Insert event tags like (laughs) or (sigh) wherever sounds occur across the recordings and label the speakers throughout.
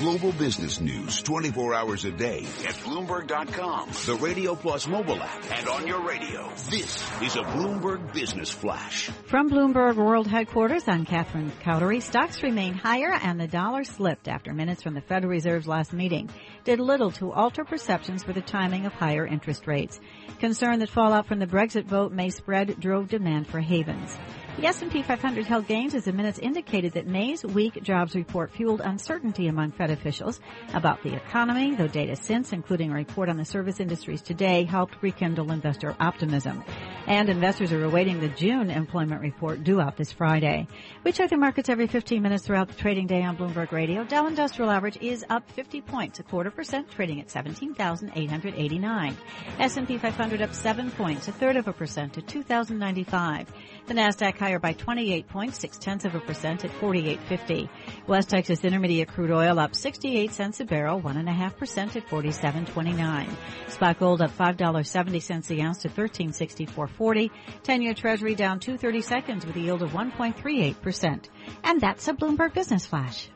Speaker 1: Global business news 24 hours a day at Bloomberg.com, the Radio Plus mobile app, and on your radio. This is a Bloomberg Business Flash.
Speaker 2: From Bloomberg World Headquarters, I'm Catherine Cowdery. Stocks remain higher and the dollar slipped after minutes from the Federal Reserve's last meeting did little to alter perceptions for the timing of higher interest rates. Concern that fallout from the Brexit vote may spread drove demand for havens. The S&P 500 held gains as the minutes indicated that May's weak jobs report fueled uncertainty among Fed officials about the economy, though data since, including a report on the service industries today, helped rekindle investor optimism. And investors are awaiting the June employment report due out this Friday. We check the markets every 15 minutes throughout the trading day on Bloomberg Radio. Dow Industrial Average is up 50 points, a quarter percent, trading at 17,889. S&P 500 up 7 points, a third of a percent to 2,095. The Nasdaq higher by 28 points, six tenths of a percent at 48.50. West Texas Intermediate crude oil up 68 cents a barrel, one and a half percent at 47.29. Spot gold up five dollars seventy cents the ounce to 1364.40. Ten-year Treasury down two thirty seconds with a yield of 1.38 percent. And that's a Bloomberg Business Flash.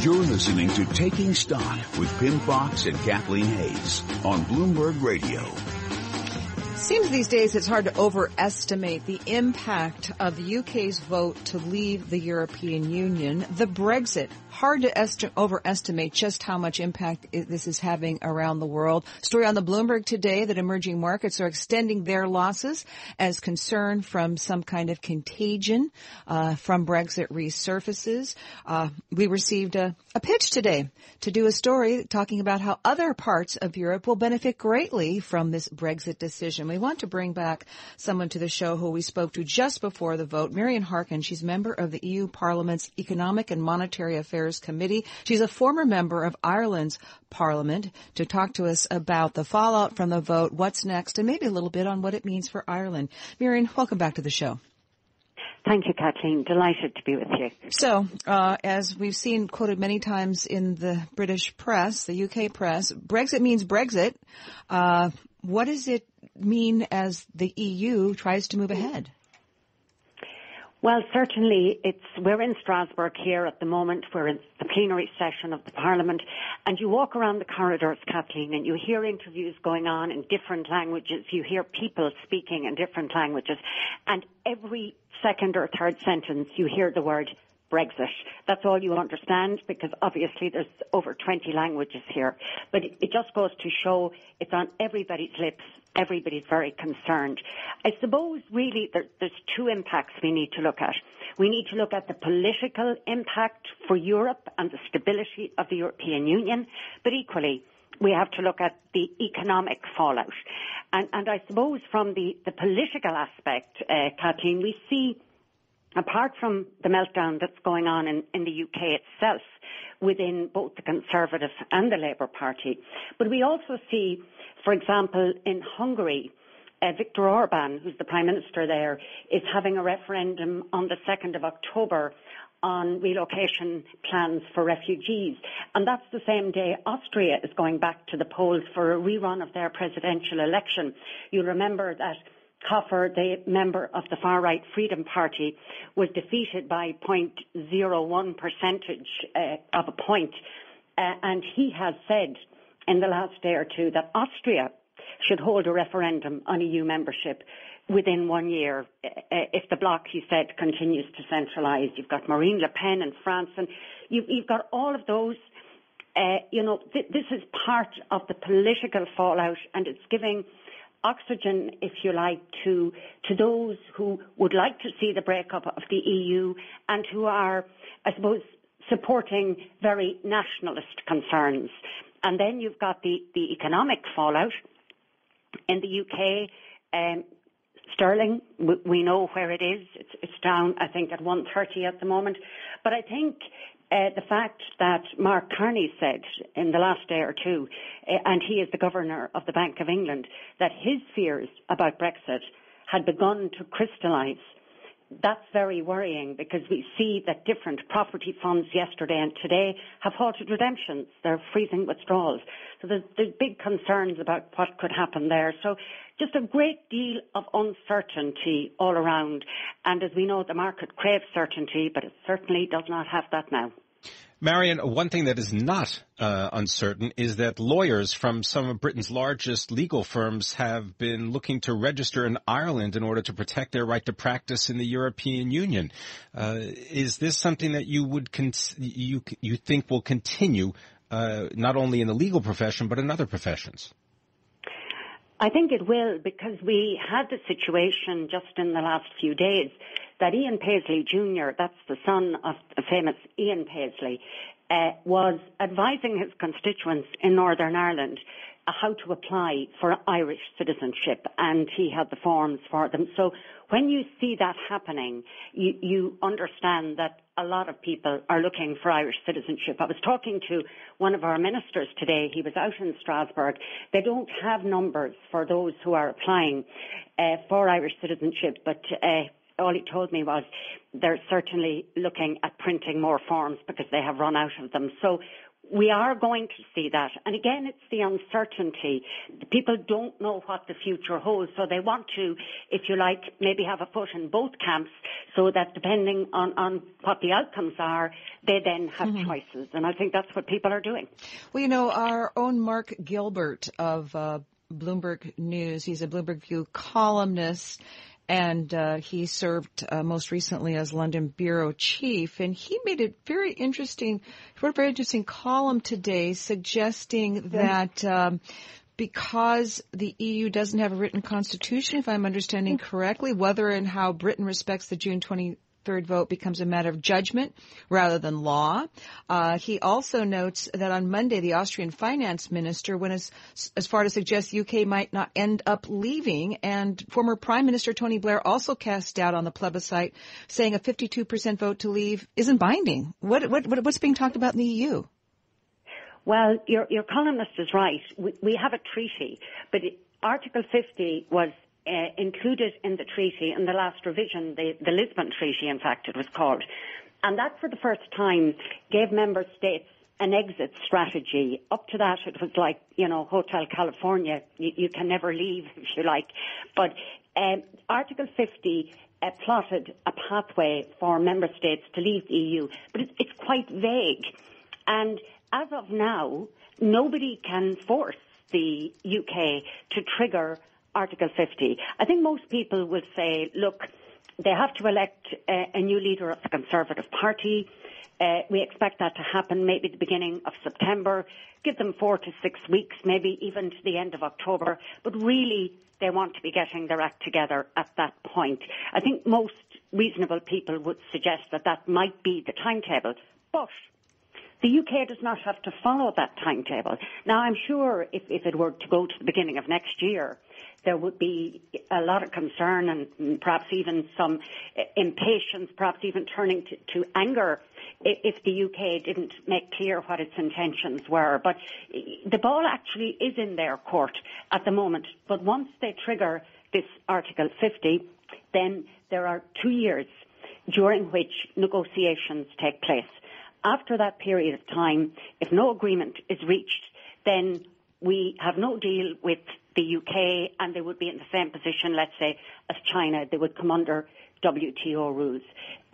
Speaker 1: You're listening to Taking Stock with Pimm Fox and Kathleen Hays on Bloomberg Radio.
Speaker 3: Seems these days it's hard to overestimate the impact of the UK's vote to leave the European Union. The Brexit hard to est- overestimate just how much impact this is having around the world. Story on the Bloomberg today that emerging markets are extending their losses as concern from some kind of contagion uh, from Brexit resurfaces. Uh, we received a, a pitch today to do a story talking about how other parts of Europe will benefit greatly from this Brexit decision. We want to bring back someone to the show who we spoke to just before the vote, Marian Harkin. She's member of the EU Parliament's Economic and Monetary Affairs Committee. She's a former member of Ireland's Parliament to talk to us about the fallout from the vote, what's next, and maybe a little bit on what it means for Ireland. Marian, welcome back to the show.
Speaker 4: Thank you, Kathleen. Delighted to be with you.
Speaker 3: So, uh, as we've seen quoted many times in the British press, the UK press, Brexit means Brexit. Uh, what does it mean as the EU tries to move ahead?
Speaker 4: Well, certainly it's, we're in Strasbourg here at the moment. We're in the plenary session of the Parliament and you walk around the corridors, Kathleen, and you hear interviews going on in different languages. You hear people speaking in different languages and every second or third sentence you hear the word Brexit. That's all you understand because obviously there's over 20 languages here. But it just goes to show it's on everybody's lips everybody's very concerned. I suppose really there, there's two impacts we need to look at. We need to look at the political impact for Europe and the stability of the European Union, but equally, we have to look at the economic fallout. And, and I suppose from the, the political aspect, uh, Kathleen, we see, apart from the meltdown that's going on in, in the UK itself, within both the Conservative and the Labour Party, but we also see for example, in Hungary, uh, Viktor Orban, who's the Prime Minister there, is having a referendum on the 2nd of October on relocation plans for refugees. And that's the same day Austria is going back to the polls for a rerun of their presidential election. You'll remember that Hofer, the member of the far-right Freedom Party, was defeated by 0.01 percentage uh, of a point. Uh, and he has said in the last day or two that Austria should hold a referendum on EU membership within one year eh, eh, if the bloc, he said, continues to centralise. You've got Marine Le Pen in France, and you've, you've got all of those. Uh, you know, th- this is part of the political fallout, and it's giving oxygen, if you like, to to those who would like to see the breakup of the EU and who are, I suppose, supporting very nationalist concerns. And then you've got the, the economic fallout. In the UK, um, sterling, we know where it is. It's, it's down, I think, at 130 at the moment. But I think uh, the fact that Mark Carney said in the last day or two, uh, and he is the governor of the Bank of England, that his fears about Brexit had begun to crystallise that's very worrying because we see that different property funds yesterday and today have halted redemptions. They're freezing withdrawals. So there's, there's big concerns about what could happen there. So just a great deal of uncertainty all around. And as we know, the market craves certainty, but it certainly does not have that now.
Speaker 5: Marian, one thing that is not uh, uncertain is that lawyers from some of Britain's largest legal firms have been looking to register in Ireland in order to protect their right to practice in the European Union. Uh, is this something that you would con- you you think will continue uh, not only in the legal profession but in other professions?
Speaker 4: I think it will because we had the situation just in the last few days that Ian Paisley Jr., that's the son of the famous Ian Paisley, uh, was advising his constituents in Northern Ireland how to apply for Irish citizenship, and he had the forms for them. So when you see that happening, you, you understand that a lot of people are looking for Irish citizenship. I was talking to one of our ministers today. He was out in Strasbourg. They don't have numbers for those who are applying uh, for Irish citizenship, but uh, all he told me was they're certainly looking at printing more forms because they have run out of them. So we are going to see that. And again, it's the uncertainty. People don't know what the future holds, so they want to, if you like, maybe have a foot in both camps so that depending on, on what the outcomes are, they then have mm-hmm. choices. And I think that's what people are doing.
Speaker 3: Well, you know, our own Mark Gilbert of uh, Bloomberg News, he's a Bloomberg View columnist and uh, he served uh, most recently as London bureau chief. And he made a very interesting, wrote a very interesting column today, suggesting that um, because the EU doesn't have a written constitution, if I'm understanding correctly, whether and how Britain respects the June 20 third vote becomes a matter of judgment rather than law. Uh, he also notes that on Monday, the Austrian finance minister went as, as far to suggest UK might not end up leaving, and former Prime Minister Tony Blair also cast doubt on the plebiscite, saying a 52% vote to leave isn't binding. What, what, what's being talked about in the EU?
Speaker 4: Well, your, your columnist is right. We, we have a treaty, but it, Article 50 was uh, included in the treaty in the last revision, the, the Lisbon Treaty, in fact, it was called. And that, for the first time, gave member states an exit strategy. Up to that, it was like, you know, Hotel California. You, you can never leave, (laughs) if you like. But um, Article 50 uh, plotted a pathway for member states to leave the EU, but it, it's quite vague. And as of now, nobody can force the UK to trigger Article 50. I think most people will say, look, they have to elect uh, a new leader of the Conservative Party. Uh, we expect that to happen maybe the beginning of September. Give them four to six weeks, maybe even to the end of October. But really, they want to be getting their act together at that point. I think most reasonable people would suggest that that might be the timetable. But the UK does not have to follow that timetable. Now, I'm sure if, if it were to go to the beginning of next year, there would be a lot of concern and perhaps even some eh, impatience, perhaps even turning to, to anger if the UK didn't make clear what its intentions were. But eh, the ball actually is in their court at the moment. But once they trigger this Article 50, then there are two years during which negotiations take place. After that period of time, if no agreement is reached, then we have no deal with the UK and they would be in the same position, let's say, as China. They would come under WTO rules.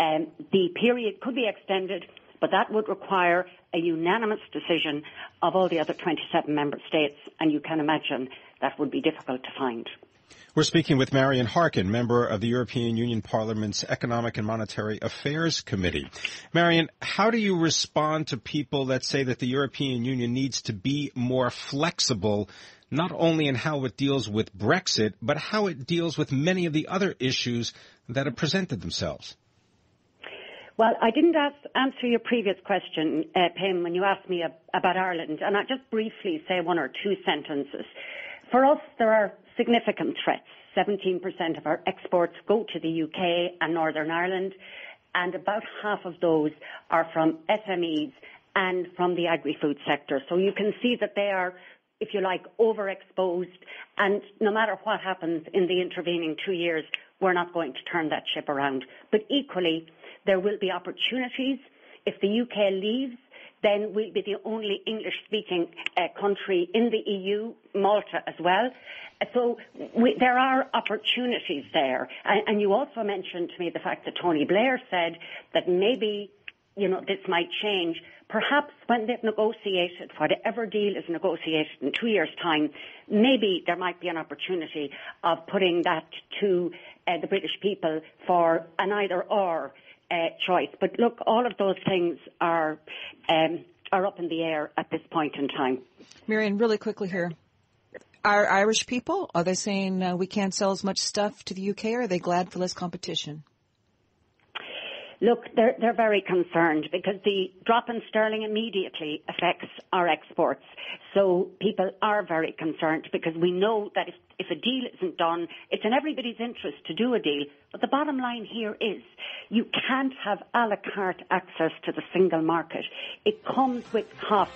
Speaker 4: Um, the period could be extended, but that would require a unanimous decision of all the other 27 member states, and you can imagine that would be difficult to find.
Speaker 5: We're speaking with Marian Harkin, member of the European Union Parliament's Economic and Monetary Affairs Committee. Marian, how do you respond to people that say that the European Union needs to be more flexible not only in how it deals with Brexit, but how it deals with many of the other issues that have presented themselves.
Speaker 4: Well, I didn't ask, answer your previous question, uh, Pimm, when you asked me about Ireland, and I'll just briefly say one or two sentences. For us, there are significant threats 17% of our exports go to the UK and Northern Ireland, and about half of those are from SMEs and from the agri-food sector. So you can see that they are, if you like, overexposed, and no matter what happens in the intervening two years, we're not going to turn that ship around. But equally, there will be opportunities. If the UK leaves, then we'll be the only English speaking uh, country in the EU, Malta as well. So we, there are opportunities there. And, and you also mentioned to me the fact that Tony Blair said that maybe, you know, this might change. Perhaps when they've negotiated, whatever deal is negotiated in two years' time, maybe there might be an opportunity of putting that to uh, the British people for an either or uh, choice. But look, all of those things are um, are up in the air at this point in time.
Speaker 3: Marian, really quickly here. Are Irish people, are they saying uh, we can't sell as much stuff to the UK or are they glad for less competition?
Speaker 4: Look, they're, they're very concerned because the drop in sterling immediately affects our exports. So people are very concerned because we know that if, if a deal isn't done, it's in everybody's interest to do a deal. But the bottom line here is you can't have a la carte access to the single market. It comes with costs.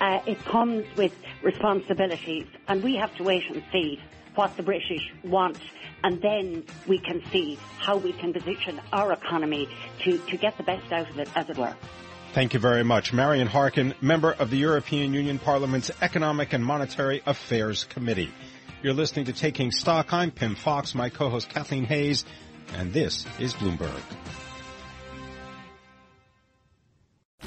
Speaker 4: Uh, it comes with responsibilities and we have to wait and see what the British want and then we can see how we can position our economy to, to get the best out of it, as it were.
Speaker 5: Thank you very much. Marian Harkin, member of the European Union Parliament's Economic and Monetary Affairs Committee. You're listening to Taking Stock. I'm Pimm Fox, my co-host Kathleen Hays, and this is Bloomberg.